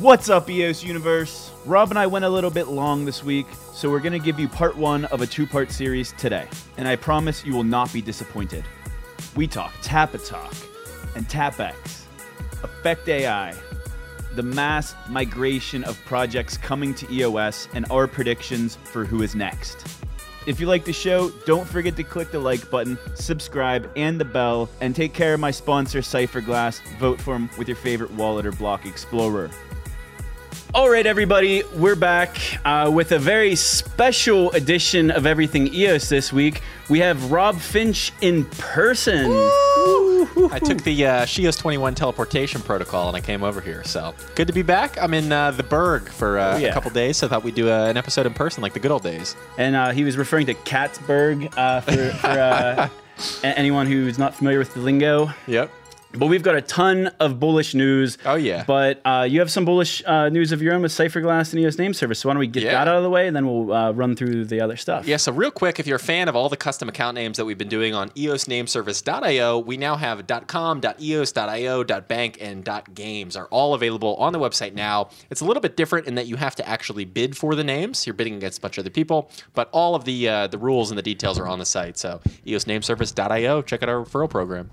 What's up, EOS Universe? Rob and I went a little bit long this week, so we're going to give you part one of a two part series today. And I promise you will not be disappointed. We talk Tapatalk and TapX, Effect AI, the mass migration of projects coming to EOS, and our predictions for who is next. If you like the show, don't forget to click the like button, subscribe, and the bell, and take care of my sponsor, Cypherglass. Vote for him with your favorite wallet or block explorer. All right, everybody, we're back uh, with a very special edition of Everything EOS this week. We have Rob Finch in person. I took the uh, Shios 21 teleportation protocol and I came over here. So good to be back. I'm in uh, the Berg for uh, Oh, yeah. a couple days, so I thought we'd do uh, an episode in person like the good old days. And uh, he was referring to Katzberg uh, for, for uh, anyone who's not familiar with the lingo. Yep. But we've got a ton of bullish news. Oh, yeah. But uh, you have some bullish uh, news of your own with Cypherglass and EOS Name Service. So why don't we get Yeah. that out of the way, and then we'll uh, run through the other stuff. Yeah, so real quick, if you're a fan of all the custom account names that we've been doing on eosnameservice.io, we now have .com, .eos.io, .bank, and .games are all available on the website now. It's a little bit different in that you have to actually bid for the names. You're bidding against a bunch of other people, but all of the uh, the rules and the details are on the site. So eosnameservice.io, check out our referral program.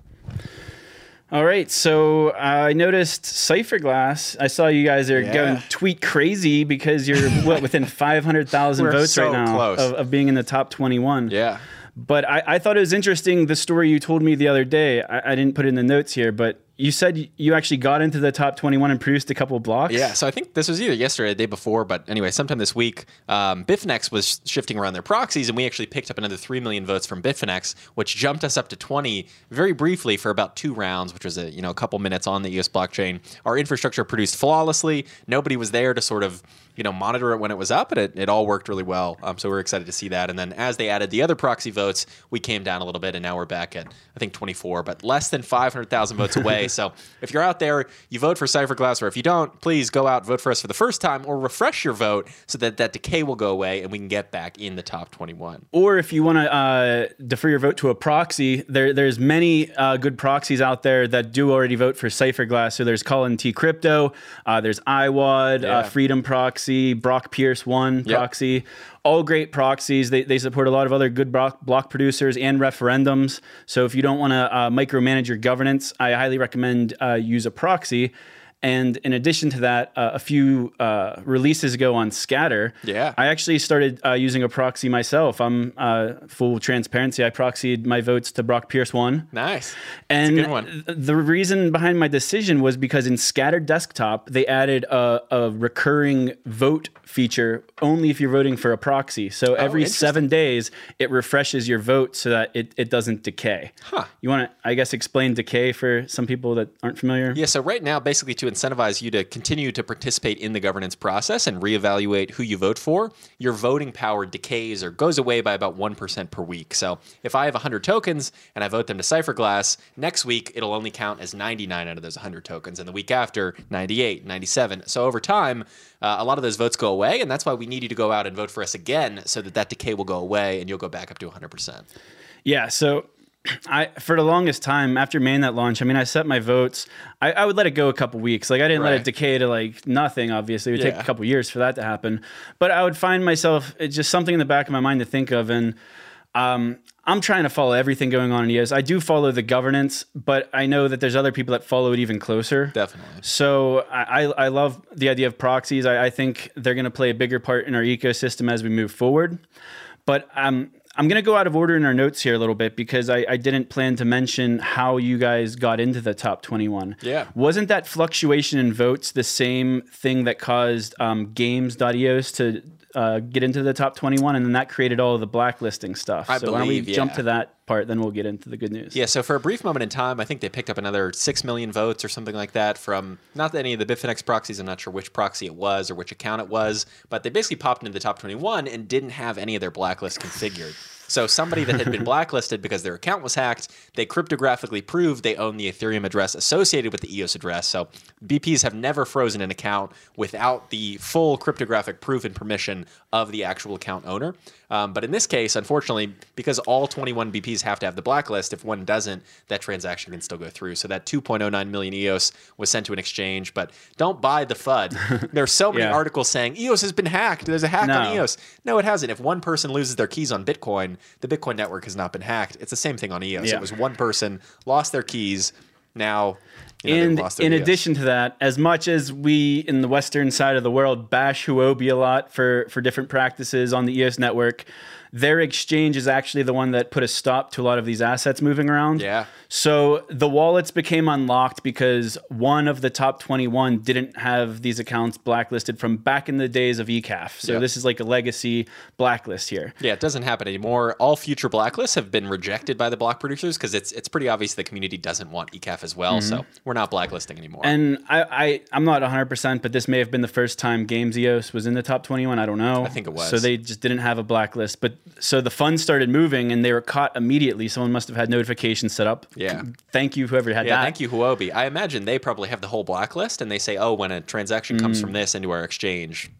All right, so uh, I noticed Cypherglass. I saw you guys are Yeah. going tweet crazy because you're what within five hundred thousand votes so right now of, of being in the top twenty-one. Yeah. But I, I thought it was interesting the story you told me the other day. I, I didn't put it in the notes here, but you said you actually got into the top twenty-one and produced a couple blocks. Yeah, so I think this was either yesterday or the day before, but anyway, sometime this week, um, Bitfinex was shifting around their proxies, and we actually picked up another 3 million votes from Bitfinex, which jumped us up to 20 very briefly for about two rounds, which was a, you know, a couple minutes on the EOS blockchain. Our infrastructure produced flawlessly. Nobody was there to sort of, you know, monitor it when it was up, and it, it all worked really well. Um, so we're excited to see that. And then as they added the other proxy votes, we came down a little bit, and now we're back at, I think, 24, but less than 500,000 votes away. so if you're out there, you vote for Cypherglass, or if you don't, please go out, vote for us for the first time, or refresh your vote so that that decay will go away and we can get back in the top 21. Or if you want to uh, defer your vote to a proxy, there, there's many uh, good proxies out there that do already vote for Cypherglass. So there's Colin T Crypto, uh, there's iWad, Yeah. uh, Freedom Proxy, Brock Pierce One Yep. Proxy. All great proxies. They, they support a lot of other good block, block producers and referendums. So if you don't want to uh, micromanage your governance, I highly recommend uh, use a proxy. And in addition to that, uh, a few uh, releases ago on Scatter, Yeah. I actually started uh, using a proxy myself. I'm uh, full transparency. I proxied my votes to Brock Pierce one. Nice. And good one. th- the reason behind my decision was because in Scattered Desktop, they added a, a recurring vote feature only if you're voting for a proxy. So every Oh, seven days, it refreshes your vote so that it, it doesn't decay. Huh. You want to, I guess, explain decay for some people that aren't familiar? Yeah, so right now, basically to incentivize you to continue to participate in the governance process and reevaluate who you vote for, your voting power decays or goes away by about 1% per week. So if I have 100 tokens and I vote them to Cypherglass, next week it'll only count as 99 out of those 100 tokens, and the week after, 98, 97. So over time, uh, a lot of those votes go away, and that's why we need you to go out and vote for us again so that that decay will go away and you'll go back up to 100%. Yeah, so I for the longest time after mainnet launch, I mean, I set my votes. I, I would let it go a couple weeks. Like I didn't let it decay to like nothing. Obviously, it would take a couple years for that to happen. But I would find myself it's just something in the back of my mind to think of, and um, I'm trying to follow everything going on in EOS. I do follow the governance, but I know that there's other people that follow it even closer. Definitely. So I, I I love the idea of proxies. I, I think they're going to play a bigger part in our ecosystem as we move forward. But um, I'm going to go out of order in our notes here a little bit because I, I didn't plan to mention how you guys got into the top 21. Yeah. Wasn't that fluctuation in votes the same thing that caused um, games.eos to uh, get into the top 21? And then that created all of the blacklisting stuff. I so why don't we believe, jump yeah. to that part, then we'll get into the good news. Yeah, so for a brief moment in time, I think they picked up another 6 million votes or something like that from not any of the Bitfinex proxies. I'm not sure which proxy it was or which account it was, but they basically popped into the top 21 and didn't have any of their blacklists configured. So somebody that had been blacklisted because their account was hacked, they cryptographically proved they own the Ethereum address associated with the EOS address. So BPs have never frozen an account without the full cryptographic proof and permission of the actual account owner. Um, but in this case, unfortunately, because all 21 BPs have to have the blacklist, if one doesn't, that transaction can still go through. So that 2.09 million EOS was sent to an exchange. But don't buy the FUD. There are so many Yeah. articles saying EOS has been hacked. There's a hack on EOS. No, it hasn't. If one person loses their keys on Bitcoin, the Bitcoin network has not been hacked. It's the same thing on EOS. Yeah. It was one person lost their keys. Now, you know, and lost their in EOS. addition to that, as much as we in the western side of the world bash Huobi a lot for for different practices on the EOS network, their exchange is actually the one that put a stop to a lot of these assets moving around. Yeah. So the wallets became unlocked because one of the top 21 didn't have these accounts blacklisted from back in the days of ECAF. So Yeah. this is like a legacy blacklist here. Yeah, it doesn't happen anymore. All future blacklists have been rejected by the block producers because it's it's pretty obvious the community doesn't want ECAF as well. So we're not blacklisting anymore. Mm-hmm. And I, I, I'm not 100%, but this may have been the first time Games EOS was in the top 21. I don't know. I think it was. So they just didn't have a blacklist. But so the funds started moving and they were caught immediately. Someone must have had notifications set up. Yeah. Thank you, whoever had yeah, that. thank you, Huobi. I imagine they probably have the whole blacklist, and they say, "Oh, when a transaction comes mm. from this into our exchange,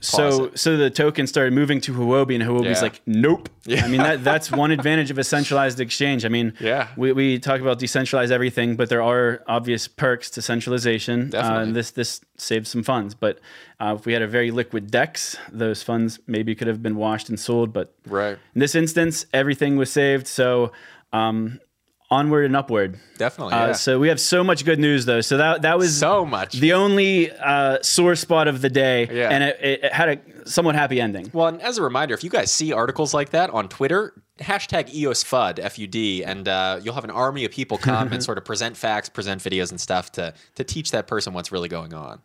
So, it. so the token started moving to Huobi, and Huobi's Yeah. like, "Nope." Yeah. I mean, that that's one advantage of a centralized exchange. I mean, Yeah. we, we talk about decentralize everything, but there are obvious perks to centralization. Definitely. Uh, and this this saves some funds, but uh, if we had a very liquid DEX, those funds maybe could have been washed and sold. But Right. in this instance, everything was saved. So. Um, Onward and upward. Definitely, Uh, yeah. so we have so much good news, though. So that that was So much. the only uh, sore spot of the day, Yeah. and it, it, it had a somewhat happy ending. Well, and as a reminder, if you guys see articles like that on Twitter, hashtag EOSFUD, F-U-D, and uh, you'll have an army of people come and sort of present facts, present videos and stuff to to teach that person what's really going on.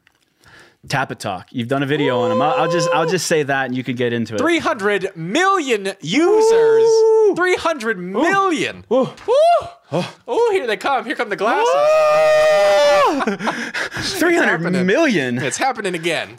Tapatalk. You've done a video on them. I'll, I'll just I'll just say that, and you can get into it. 300 million users. 300 million. Ooh. Oh, oh, here they come. Here come the glasses. Three hundred happening. million. It's happening again.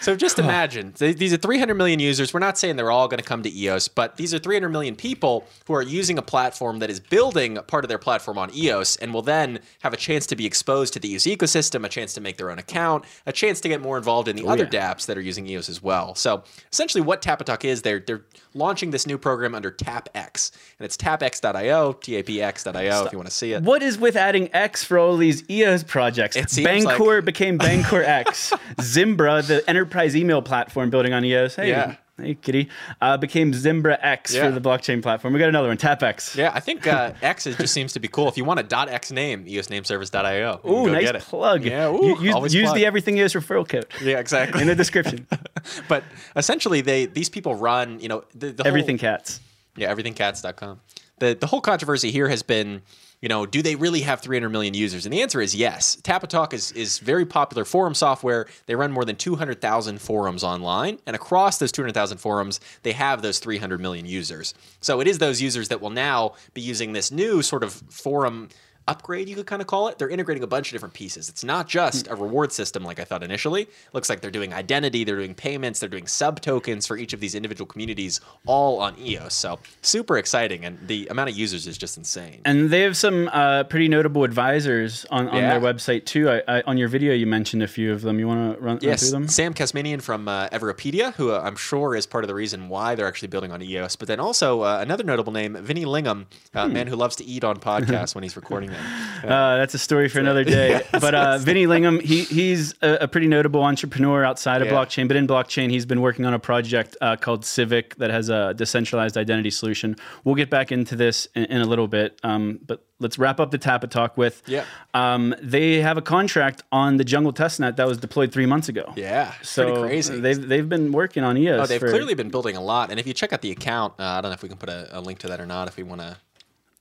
So just imagine these are 300 million users. We're not saying they're all going to come to EOS, but these are 300 million people who are using a platform that is building part of their platform on EOS and will then have a chance to be exposed to the EOS ecosystem, a chance to make their own account, a chance to get more involved in the oh, other yeah. dApps that are using EOS as well. So essentially, what Tapatalk is, they're they're launching this new program under TapX, and it's tapx.io, tapx.io if you want to see it. What is with adding X for all these EOS projects? It seems Bancor like- became Bancor X. Zimbra, the enterprise email platform building on EOS. Hey, Yeah. hey, kitty. Uh, became Zimbra X Yeah. for the blockchain platform. We got another one, TapX. Yeah, I think uh, X is, just seems to be cool. If you want a .x name, eosnameservice.io. you Ooh, nice get it. plug. Yeah, ooh, use always use plug. the everything EOS referral code Yeah, exactly. in the description. but essentially, they these people run, you know, the, the whole- everything cats. Yeah, everythingcats.com. The the whole controversy here has been, you know, do they really have 300 million users? And the answer is yes. Tapatalk is is very popular forum software. They run more than 200,000 forums online, and across those 200,000 forums, they have those 300 million users. So it is those users that will now be using this new sort of forum upgrade you could kind of call it they're integrating a bunch of different pieces it's not just a reward system like i thought initially It looks like they're doing identity they're doing payments they're doing sub tokens for each of these individual communities all on eos so super exciting and the amount of users is just insane And they have some uh, pretty notable advisors on, on Yeah. their website too. I, I, on your video, you mentioned a few of them. You want to run, run Yes, through them? Sam Kazemian from uh, Everipedia, who uh, I'm sure is part of the reason why they're actually building on EOS. But then also uh, another notable name, Vinny Lingham, a Hmm. man who loves to eat on podcasts when he's recording them. Uh, that's a story for another day. but uh, Vinny Lingham, he he's a, a pretty notable entrepreneur outside of Yeah. blockchain. But in blockchain, he's been working on a project uh, called Civic that has a decentralized identity solution. We'll get back into this in, in a little bit. Um, but let's wrap up the Tapatalk with. Yeah. Um, they have a contract on the Jungle testnet that was deployed three months ago. Yeah, So pretty crazy. they've they've been working on EOS. Oh, they've for- clearly been building a lot. And if you check out the account, uh, I don't know if we can put a, a link to that or not. If we want to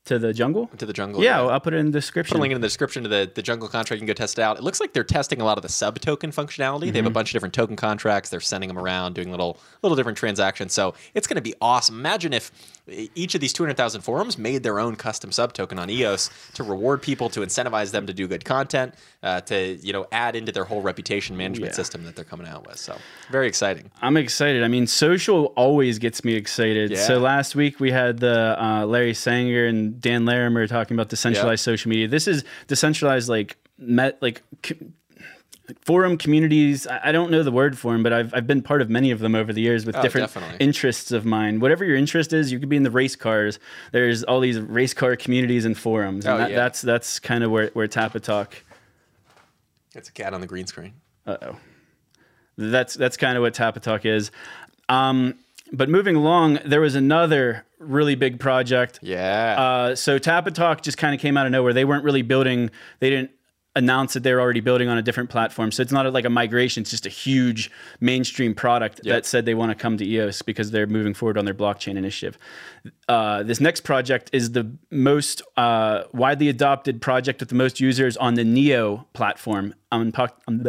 to the jungle. to the jungle, Yeah, I'll put it in the description. Put a link in the description to the, the jungle contract. You can go test it out. It looks like they're testing a lot of the sub token functionality. They Mm-hmm. have a bunch of different token contracts. They're sending them around, doing little little different transactions. So it's going to be awesome. Imagine if each of these 200,000 forums made their own custom sub token on EOS to reward people, to incentivize them to do good content, uh, to you know add into their whole reputation management Yeah. system that they're coming out with. So very exciting. I'm excited. I mean, social always gets me excited. Yeah. So last week we had the uh, Larry Sanger and Dan Larimer talking about decentralized social media. This is decentralized, like met, like co- forum communities. I don't know the word for them, but I've I've been part of many of them over the years with Oh, different definitely. interests of mine. Whatever your interest is, you could be in the race cars. There's all these race car communities and forums, and Oh, that, yeah. that's that's kind of where where Tapatalk. It's a cat on the green screen. Uh oh. That's that's kind of what Tapatalk is. Um, but moving along, there was another really big project. Yeah. Uh, so Tapatalk just kind of came out of nowhere. They weren't really building. They didn't announce that they're already building on a different platform. So it's not like a migration. It's just a huge mainstream product Yep. that said they want to come to EOS because they're moving forward on their blockchain initiative. Uh, this next project is the most uh, widely adopted project with the most users on the Neo platform. I'm, I'm,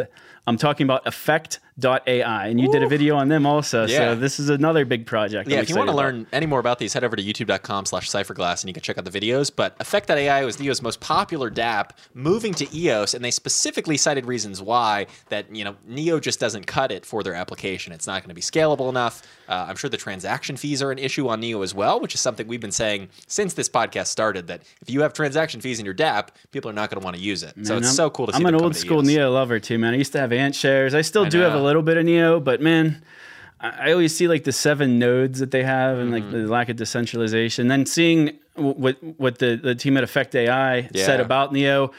I'm talking about Effect.ai, and you did a video on them also. Yeah. So this is another big project. Yeah, I'm if you want to learn any more about these, head over to youtube.com slash cypherglass and you can check out the videos. But Effect.ai was EOS' most popular DApp moving to EOS, and they specifically cited reasons why that, you know, Neo just doesn't cut it for their application. It's not going to be scalable enough. Uh, I'm sure the transaction fees are an issue on Neo as well, which is something we've been saying since this podcast started that if you have transaction fees in your DApp, people are not going to want to use it. so it's I'm- so cool to see I'm an old school Neo lover too, man. I used to have AntShares. I still I do have a little bit of Neo, but man, I always see like the seven nodes that they have and Mm-hmm. like the lack of decentralization. Then seeing what what the, the team at Effect AI said about Neo,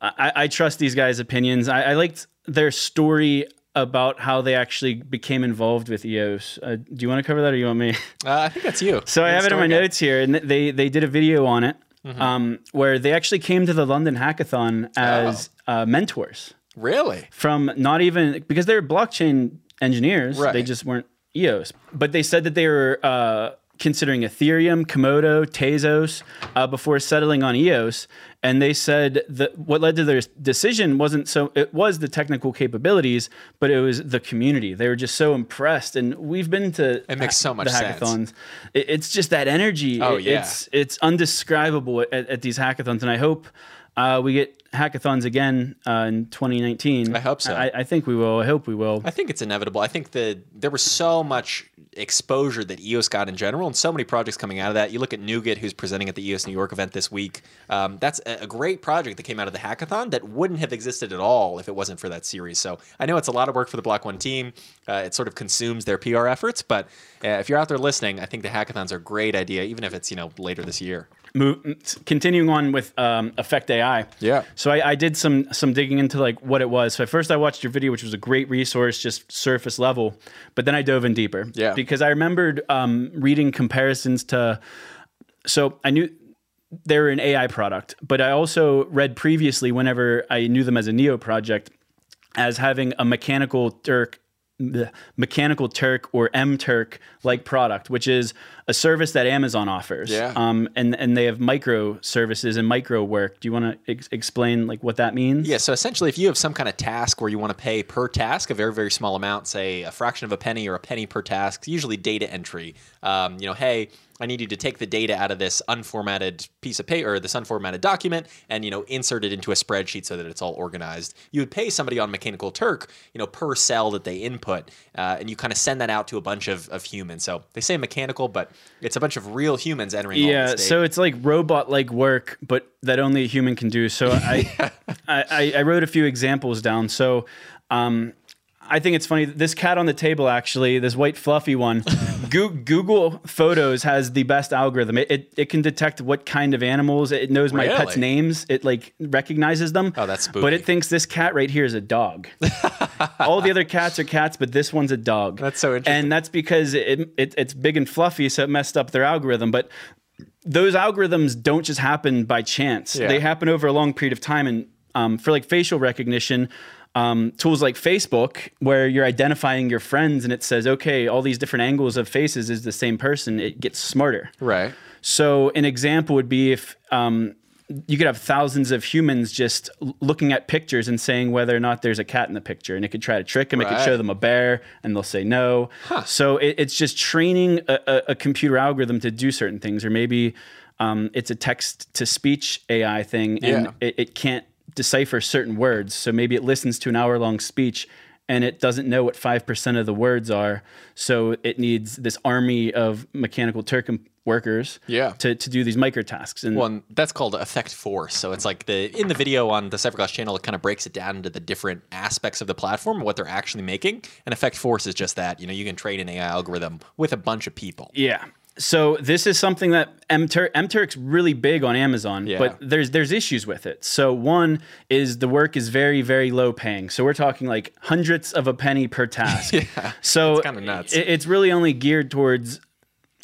I, I trust these guys' opinions. I, I liked their story about how they actually became involved with EOS. Uh, do you want to cover that, or you want me? Uh, I think that's you. So I have it in my guy. notes here, and they they did a video on it, Mm-hmm. um, where they actually came to the London Hackathon as Oh. uh, mentors Really? from not even because they're blockchain engineers. They just weren't EOS, but they said that they were uh, considering Ethereum, Komodo, Tezos uh, before settling on EOS. And they said that what led to their decision wasn't so it was the technical capabilities, but it was the community. They were just so impressed, and we've been to It makes so much the sense. hackathons. It- it's just that energy. Oh, yeah. it's it's undescribable at, at these hackathons, and I hope uh, we get hackathons again uh, in 2019. I hope so. I, I think we will. I hope we will. I think it's inevitable. I think that there was so much exposure that EOS got in general, and so many projects coming out of that. You look at Nougat, who's presenting at the EOS New York event this week. Um, that's a, a great project that came out of the hackathon that wouldn't have existed at all if it wasn't for that series. So I know it's a lot of work for the Block One team. Uh, it sort of consumes their PR efforts, but uh, if you're out there listening, I think the hackathons are a great idea, even if it's you know later this year. Mo- continuing on with um, Effect AI. Yeah. So I, I did some some digging into like what it was. So at first I watched your video, which was a great resource, just surface level. But then I dove in deeper. Yeah. Because I remembered um, reading comparisons to. So I knew they were an AI product, but I also read previously, whenever I knew them as a Neo project, as having a mechanical Turk, the mechanical Turk or M Turk like product, which is a service that Amazon offers. Yeah. Um, and and they have micro services and micro work. Do you want to ex- explain like what that means? Yeah, so essentially, if you have some kind of task where you want to pay per task a very, very small amount, say a fraction of a penny or a penny per task, usually data entry. Um, you know, hey, I need you to take the data out of this unformatted piece of paper or this unformatted document and you know insert it into a spreadsheet so that it's all organized. You would pay somebody on Mechanical Turk, you know, per cell that they input, uh, and you kind of send that out to a bunch of, of humans. So they say mechanical, but it's a bunch of real humans entering. Yeah, so it's like robot like work, but that only a human can do. So I, I, I, I wrote a few examples down. So um, I think it's funny. This cat on the table, actually, this white fluffy one, Goo- Google Photos has the best algorithm. It, it, it can detect what kind of animals. It knows my pet's Really? names. It like recognizes them. Oh, that's spooky. But it thinks this cat right here is a dog. All the other cats are cats, but this one's a dog. That's so interesting. And that's because it, it it's big and fluffy, so it messed up their algorithm. But those algorithms don't just happen by chance. Yeah. They happen over a long period of time. And um, for like facial recognition, um, tools like Facebook, where you're identifying your friends and it says, okay, all these different angles of faces is the same person, it gets smarter. right. So an example would be if um, you could have thousands of humans just looking at pictures and saying whether or not there's a cat in the picture, and it could try to trick them. It could show them a bear, and they'll say no. Huh. So it, it's just training a, a, a computer algorithm to do certain things, or maybe um, it's a text to speech AI thing, and Yeah. it, it can't decipher certain words. So maybe it listens to an hour long speech and it doesn't know what 5% of the words are. So it needs this army of mechanical Turk workers Yeah. to, to do these micro tasks. And Well, and that's called effect force. So it's like the in the video on the Cypherglass channel, it kind of breaks it down into the different aspects of the platform and what they're actually making. And effect force is just that. You know, you can train an AI algorithm with a bunch of people. yeah. So this is something that MTurk, MTurk's really big on Amazon, Yeah. but there's there's issues with it. So one is the work is very very low paying. So we're talking like hundreds of a penny per task. Yeah, So it's kinda nuts. it- it's really only geared towards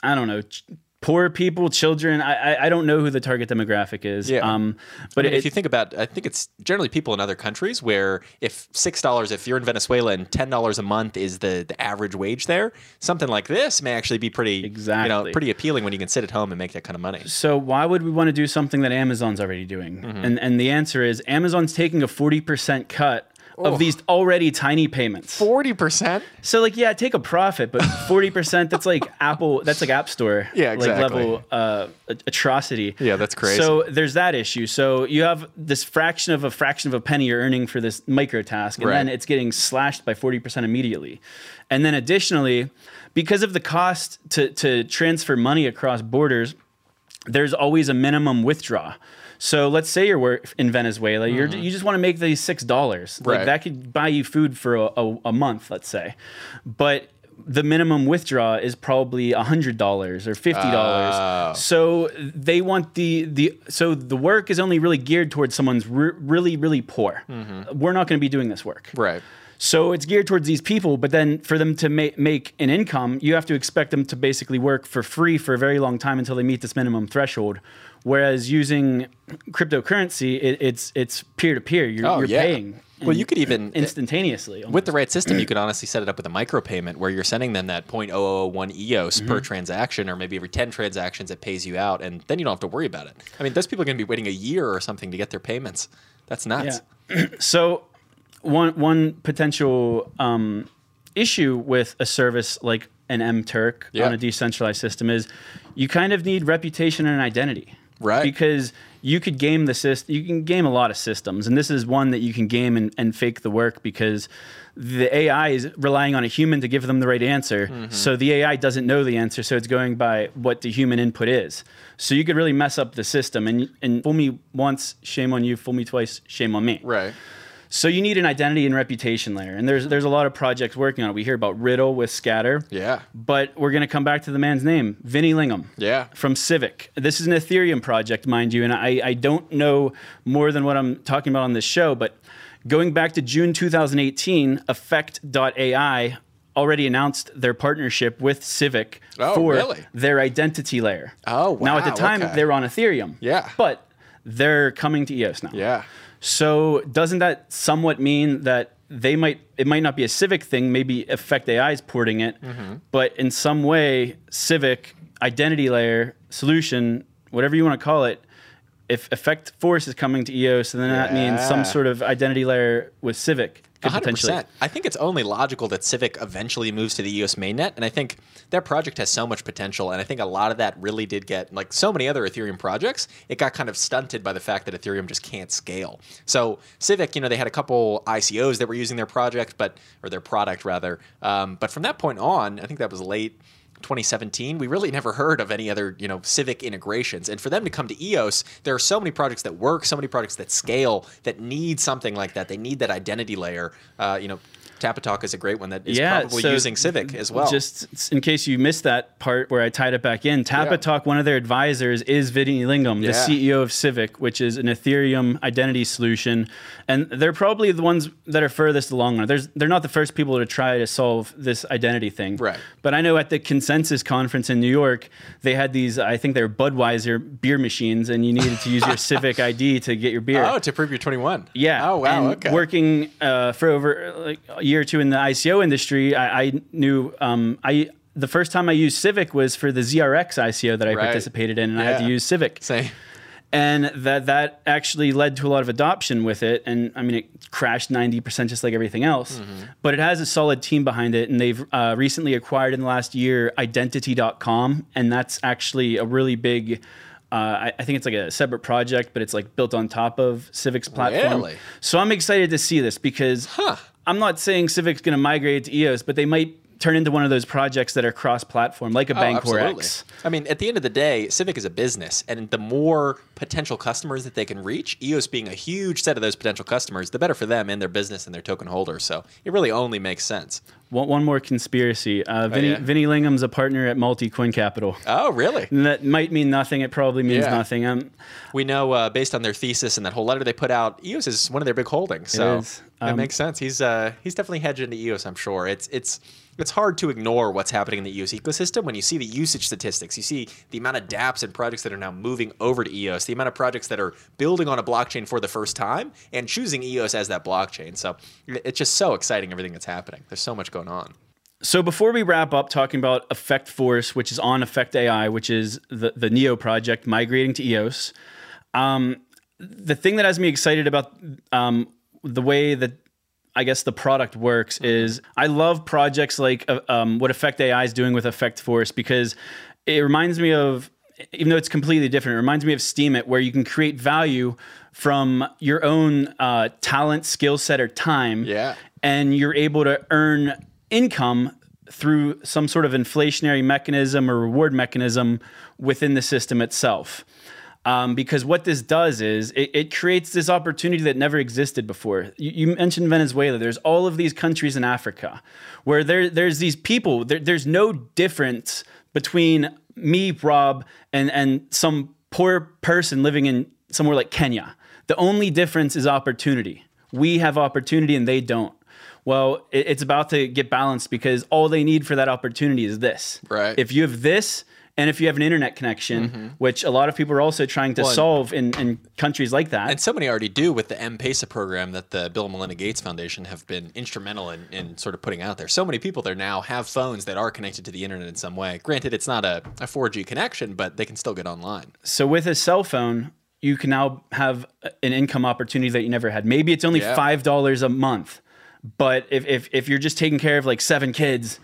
I don't know ch- poor people, children. I, I I don't know who the target demographic is. Yeah. Um, but I mean, it, if you think about, I think it's generally people in other countries where if six dollars, if you're in Venezuela and ten dollars a month is the, the average wage there, something like this may actually be pretty, exactly you know, pretty appealing when you can sit at home and make that kind of money. So why would we want to do something that Amazon's already doing? Mm-hmm. And and the answer is Amazon's taking a 40% cut of these already tiny payments. Forty percent. So like yeah, take a profit, but 40% that's like Apple that's like App Store Yeah, like exactly. level uh atrocity. Yeah, that's crazy. So there's that issue. So you have this fraction of a fraction of a penny you're earning for this micro task and Right. then it's getting slashed by 40% immediately. And then additionally, because of the cost to to transfer money across borders, there's always a minimum withdraw. So let's say you're in Venezuela, you're, mm-hmm. you just want to make these six dollars. Like that could buy you food for a, a, a month, let's say, but the minimum withdraw is probably hundred dollars or fifty dollars. Oh. So they want the the so the work is only really geared towards someone's re- really really poor. Mm-hmm. We're not going to be doing this work. Right. So it's geared towards these people, but then for them to ma- make an income, you have to expect them to basically work for free for a very long time until they meet this minimum threshold. Whereas using cryptocurrency, it, it's it's peer to peer. You're Oh, you're yeah. paying. Well, you could even- instantaneously With the right system, you could honestly set it up with a micropayment where you're sending them that 0.001 EOS Mm-hmm. per transaction, or maybe every 10 transactions it pays you out, and then you don't have to worry about it. I mean, those people are going to be waiting a year or something to get their payments. That's nuts. Yeah. so one one potential um, issue with a service like an MTurk Yeah. on a decentralized system is you kind of need reputation and identity. Right. Because you could game the system. You can game a lot of systems, and this is one that you can game and, and fake the work because the AI is relying on a human to give them the right answer. Mm-hmm. So the AI doesn't know the answer, so it's going by what the human input is. So you could really mess up the system. And and fool me once, shame on you. Fool me twice, shame on me. Right. So you need an identity and reputation layer, and there's there's a lot of projects working on it. We hear about RIDL with Scatter, Yeah. but we're gonna come back to the man's name, Vinny Lingham, Yeah. from Civic. This is an Ethereum project, mind you, and I I don't know more than what I'm talking about on this show, but going back to June 2018, Effect.ai already announced their partnership with Civic Oh, for really? their identity layer. Oh, wow. Now at the time okay. they were on Ethereum. Yeah. But they're coming to EOS now. Yeah. So doesn't that somewhat mean that they might it might not be a Civic thing, maybe Effect AI is porting it, Mm-hmm. but in some way Civic identity layer solution, whatever you want to call it, if Effect Force is coming to EOS, then that means some sort of identity layer with Civic could hundred potentially. percent. I think it's only logical that Civic eventually moves to the EOS mainnet, and I think that project has so much potential. And I think a lot of that really did get like so many other Ethereum projects. It got kind of stunted by the fact that Ethereum just can't scale. So Civic, you know, they had a couple ICOs that were using their project, but or their product rather. Um, but from that point on, I think that was late. 2017, we really never heard of any other, you know, Civic integrations. And for them to come to EOS, there are so many projects that work, so many projects that scale, that need something like that. They need that identity layer. Uh, you know, Tapatalk is a great one that is yeah, probably so using Civic as well. Just in case you missed that part where I tied it back in, Tapatalk, one of their advisors is Vinny Lingham, the Yeah. CEO of Civic, which is an Ethereum identity solution, and they're probably the ones that are furthest along. There's, they're not the first people to try to solve this identity thing, Right. But I know at the Consensus conference in New York, they had these. I think they're Budweiser beer machines, and you needed to use your Civic ID to get your beer. oh, to prove you're 21. Yeah. Oh, wow. And okay. working uh, for over like year or two in the ICO industry, I, I knew um, I the first time I used Civic was for the ZRX ICO that I Right. participated in, and I had to use Civic. Same. and that that actually led to a lot of adoption with it and i mean it crashed 90% just like everything else but it has a solid team behind it and they've uh, recently acquired in the last year identity.com and that's actually a really big uh, I, I think it's like a separate project, but it's like built on top of Civic's platform. Really? So I'm excited to see this because I'm not saying Civic's going to migrate to EOS, but they might turn into one of those projects that are cross-platform, like a Oh, Bancor. X. I mean, at the end of the day, Civic is a business, and the more potential customers that they can reach, EOS being a huge set of those potential customers, the better for them and their business and their token holders. So it really only makes sense. One, one more conspiracy. Uh, Vinny, yeah? Vinny Lingham's a partner at Multicoin Capital. Oh, really? And that might mean nothing. It probably means Yeah. nothing. Um, We know uh, based on their thesis and that whole letter they put out, EOS is one of their big holdings. So that Um, makes sense. He's uh, he's definitely hedged into EOS. I'm sure. It's it's it's hard to ignore what's happening in the EOS ecosystem when you see the usage statistics. You see the amount of DApps and projects that are now moving over to EOS, the amount of projects that are building on a blockchain for the first time and choosing EOS as that blockchain. So it's just so exciting everything that's happening. There's so much going on. So before we wrap up talking about Effect Force, which is on Effect AI, which is the, the Neo project migrating to EOS, um, the thing that has me excited about um, the way that I guess the product works is I love projects like uh, um, what Effect AI is doing with Effect Force because it reminds me of, even though it's completely different, it reminds me of Steemit where you can create value from your own uh, talent, skill set, or time Yeah. and you're able to earn income through some sort of inflationary mechanism or reward mechanism within the system itself. Um, because what this does is it, it creates this opportunity that never existed before. You, you mentioned Venezuela. There's all of these countries in Africa where there, there's these people. There, there's no difference between me, Rob, and and some poor person living in somewhere like Kenya. The only difference is opportunity. We have opportunity and they don't. Well, it, it's about to get balanced because all they need for that opportunity is this. Right. If you have this, and if you have an internet connection, mm-hmm. which a lot of people are also trying to Well, solve in, in countries like that, And so many already do with the M-Pesa program that the Bill and Melinda Gates Foundation have been instrumental in, in sort of putting out there. So many people there now have phones that are connected to the internet in some way. Granted, it's not a, a 4G connection, but they can still get online. So with a cell phone, you can now have an income opportunity that you never had. Maybe it's only Yeah. five dollars a month, but if, if if you're just taking care of like seven kids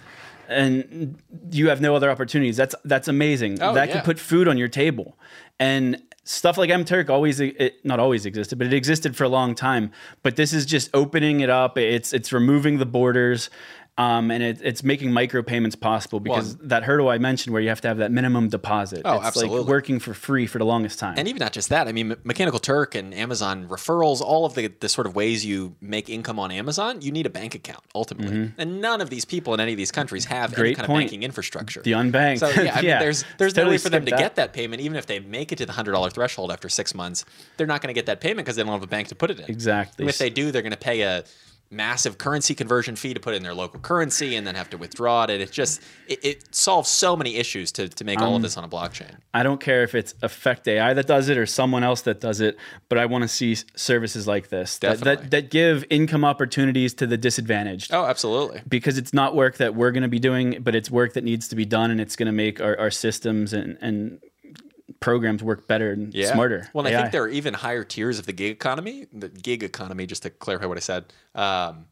and you have no other opportunities, that's that's amazing. Oh, that yeah. could put food on your table. And stuff like MTurk always it not always existed, but it existed for a long time. But this is just opening it up. It's it's removing the borders. Um, and it, it's making micropayments possible because that hurdle I mentioned, where you have to have that minimum deposit, Oh, it's absolutely. like working for free for the longest time. And even not just that. I mean, Mechanical Turk and Amazon referrals, all of the, the sort of ways you make income on Amazon, you need a bank account ultimately. And none of these people in any of these countries have any Mm-hmm. Great kind point. of banking infrastructure. The unbanked. So yeah, I mean, Yeah. there's there's no way for them to skipped get that. that payment, even if they make it to the hundred dollar threshold after six months. They're not going to get that payment because they don't have a bank to put it in. Exactly. And if they do, they're going to pay a massive currency conversion fee to put in their local currency and then have to withdraw it. And it just it, it solves so many issues to to make all Um, of this on a blockchain. I don't care if it's Effect AI that does it or someone else that does it, but I want to see services like this that, that that give income opportunities to the disadvantaged. Oh, absolutely. Because it's not work that we're going to be doing, but it's work that needs to be done, and it's going to make our, our systems and, and programs work better and yeah. smarter. Well, I think there are even higher tiers of the gig economy. The gig economy, just to clarify what I said, um,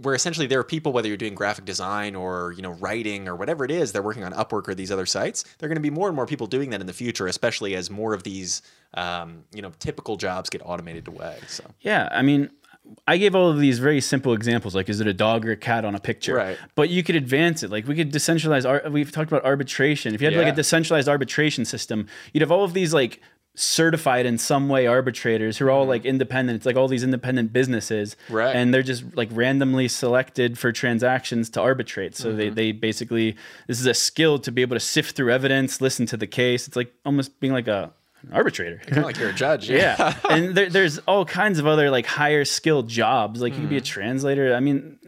where essentially there are people, whether you're doing graphic design or you know writing or whatever it is, they're working on Upwork or these other sites. There are going to be more and more people doing that in the future, especially as more of these um, you know typical jobs get automated away. So Yeah, I mean, I gave all of these very simple examples, like is it a dog or a cat on a picture? Right. But you could advance it. Like we could decentralize. Ar- we've talked about arbitration. If you had like a decentralized arbitration system, you'd have all of these like certified in some way arbitrators who are all like independent. It's like all these independent businesses. Right. And they're just like randomly selected for transactions to arbitrate. So Mm-hmm. they they basically this is a skill to be able to sift through evidence, listen to the case. It's like almost being like a an arbitrator. kind of like you're a judge. Yeah, and there, there's all kinds of other like higher skilled jobs. Like you could be a Mm-hmm. translator. I mean,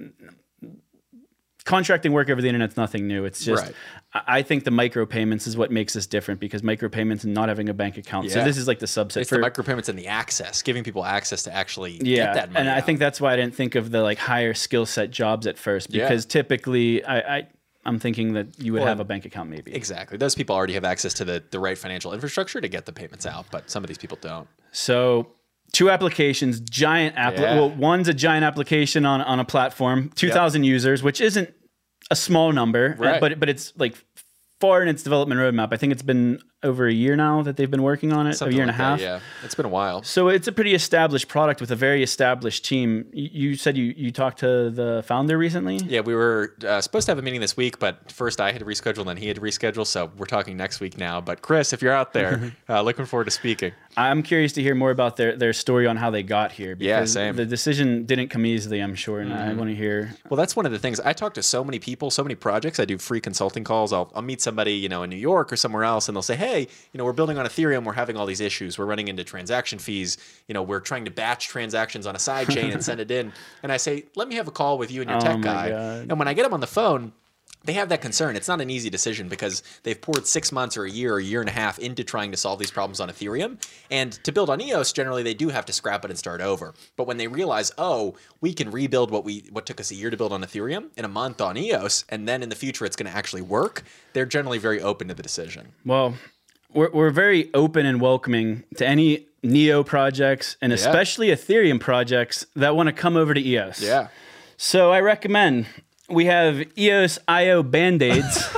contracting work over the internet's nothing new. It's just Right. I think the micropayments is what makes us different because micropayments and not having a bank account. So this is like the subset It's for the micropayments and the access, giving people access to actually yeah, get that money. and I think that's why I didn't think of the like higher skill set jobs at first Yeah. because typically I. I I'm thinking that you would Well, have a bank account maybe. Exactly. Those people already have access to the, the right financial infrastructure to get the payments out, but some of these people don't. So two applications, giant app. Yeah. Well, one's a giant application on on a platform, two thousand users, which isn't a small number, uh, Right. but but it's like far in its development roadmap. I think it's been over a year now that they've been working on it, Something a year like and a half. That, yeah, it's been a while. So it's a pretty established product with a very established team. You, said you you talked to the founder recently. Yeah, we were uh, supposed to have a meeting this week, but first I had to reschedule, then he had to reschedule. So we're talking next week now. But Chris, if you're out there, uh, looking forward to speaking. I'm curious to hear more about their, their story on how they got here. Yeah, same. Mm-hmm. The decision didn't come easily, I'm sure, and I want to hear. Well, that's one of the things. I talk to so many people, so many projects. I do free consulting calls. I'll, I'll meet somebody, you know, in New York or somewhere else, and they'll say, "Hey, you know, we're building on Ethereum. We're having all these issues. We're running into transaction fees. You know, we're trying to batch transactions on a side chain and send it in." And I say, "Let me have a call with you and your Oh tech guy." God. And when I get them on the phone. They have that concern. It's not an easy decision because they've poured six months or a year or a year and a half into trying to solve these problems on Ethereum. And to build on EOS, generally they do have to scrap it and start over. But when they realize, oh, we can rebuild what we what took us a year to build on Ethereum in a month on EOS, and then in the future it's going to actually work, they're generally very open to the decision. Well, we're, we're very open and welcoming to any Neo projects and especially Ethereum projects that want to come over to EOS. Yeah. So I recommend we have EOS IO band aids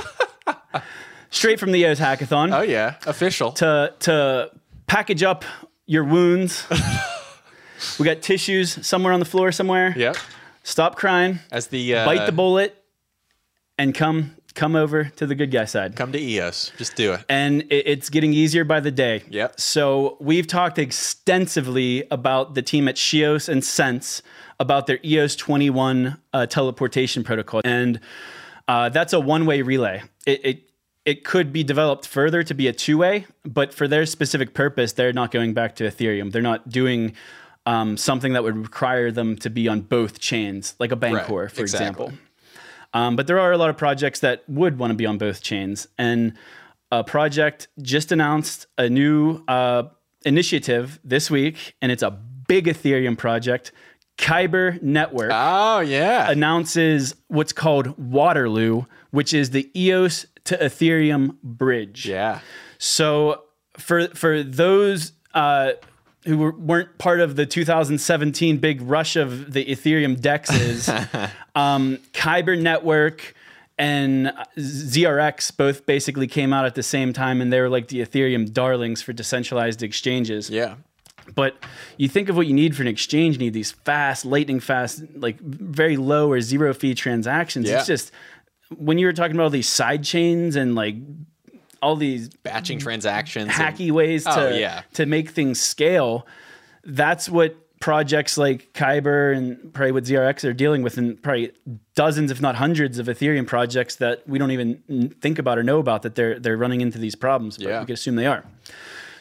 straight from the EOS hackathon Oh yeah, official. to to package up your wounds. we got tissues somewhere on the floor somewhere. Yep. Stop crying, As the uh, bite the bullet, and come come over to the good guy side. come to EOS. Just do it. and it, it's getting easier by the day. Yep. So we've talked extensively about the team at Shios and Sense about their EOS 21 uh, teleportation protocol, and uh, that's a one-way relay. It, it it could be developed further to be a two-way, but for their specific purpose, they're not going back to Ethereum. They're not doing um, something that would require them to be on both chains, like a Bancor, for exactly. example. Um, but there are a lot of projects that would want to be on both chains. And a project just announced a new uh, initiative this week, and it's a big Ethereum project. Kyber Network Oh yeah. announces what's called Waterloo, which is the EOS to Ethereum bridge. yeah. So for for those uh, who were, weren't part of the 2017 big rush of the Ethereum dexes, um, Kyber Network and ZRX both basically came out at the same time, and they were like the Ethereum darlings for decentralized exchanges. Yeah. But you think of what you need for an exchange, you need these fast, lightning fast, like very low or zero fee transactions. Yeah. It's just when you were talking about all these side chains and like all these Batching transactions. and- hacky ways oh, to Oh, yeah. to make things scale. That's what projects like Kyber and probably what ZRX are dealing with, and probably dozens, if not hundreds, of Ethereum projects that we don't even think about or know about that they're they're running into these problems. But Yeah. we can assume they are.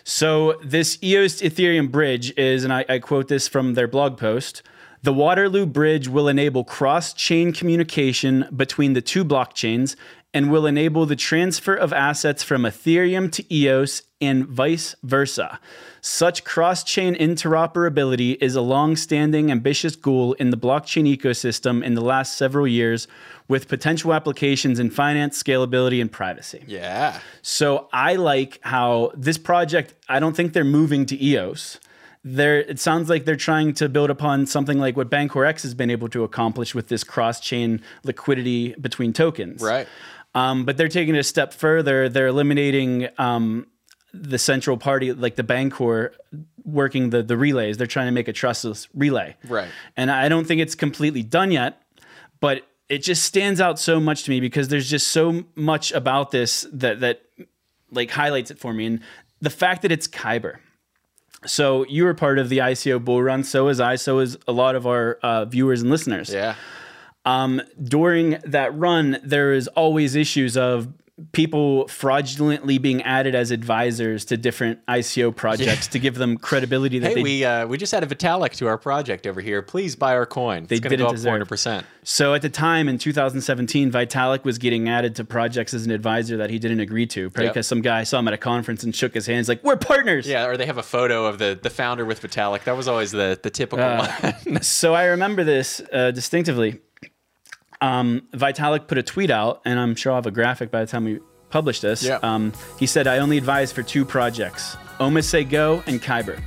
So this EOS Ethereum bridge is, and I, I quote this from their blog post. The Waterloo Bridge will enable cross chain communication between the two blockchains and will enable the transfer of assets from Ethereum to EOS and vice versa. Such cross chain interoperability is a long standing, ambitious goal in the blockchain ecosystem in the last several years, with potential applications in finance, scalability, and privacy. Yeah. So I like how this project, I don't think they're moving to EOS. They're, it sounds like they're trying to build upon something like what Bancor X has been able to accomplish with this cross chain liquidity between tokens. Right. Um, but they're taking it a step further. They're eliminating um, the central party, like the Bancor, working the, the relays. They're trying to make a trustless relay. Right. And I don't think it's completely done yet, but it just stands out so much to me because there's just so much about this that that like highlights it for me. And the fact that it's Kyber. So you were part of the ICO bull run. So is I. So is a lot of our uh, viewers and listeners Yeah. Um, during that run, there is always issues of people fraudulently being added as advisors to different ICO projects to give them credibility that Hey, they. we uh, we just added Vitalik to our project over here. Please buy our coin. They it's going to didn't go up deserve. 400. percent so at the time in 2017, Vitalik was getting added to projects as an advisor that he didn't agree to, probably Yep. because some guy saw him at a conference and shook his hands like, "We're partners." Yeah, or they have a photo of the the founder with Vitalik. That was always the the typical Uh, one. so I remember this uh, distinctively. Um, Vitalik put a tweet out, and I'm sure I'll have a graphic by the time we publish this. Yeah. Um, he said, I only advise for two projects OmiseGO and Kyber.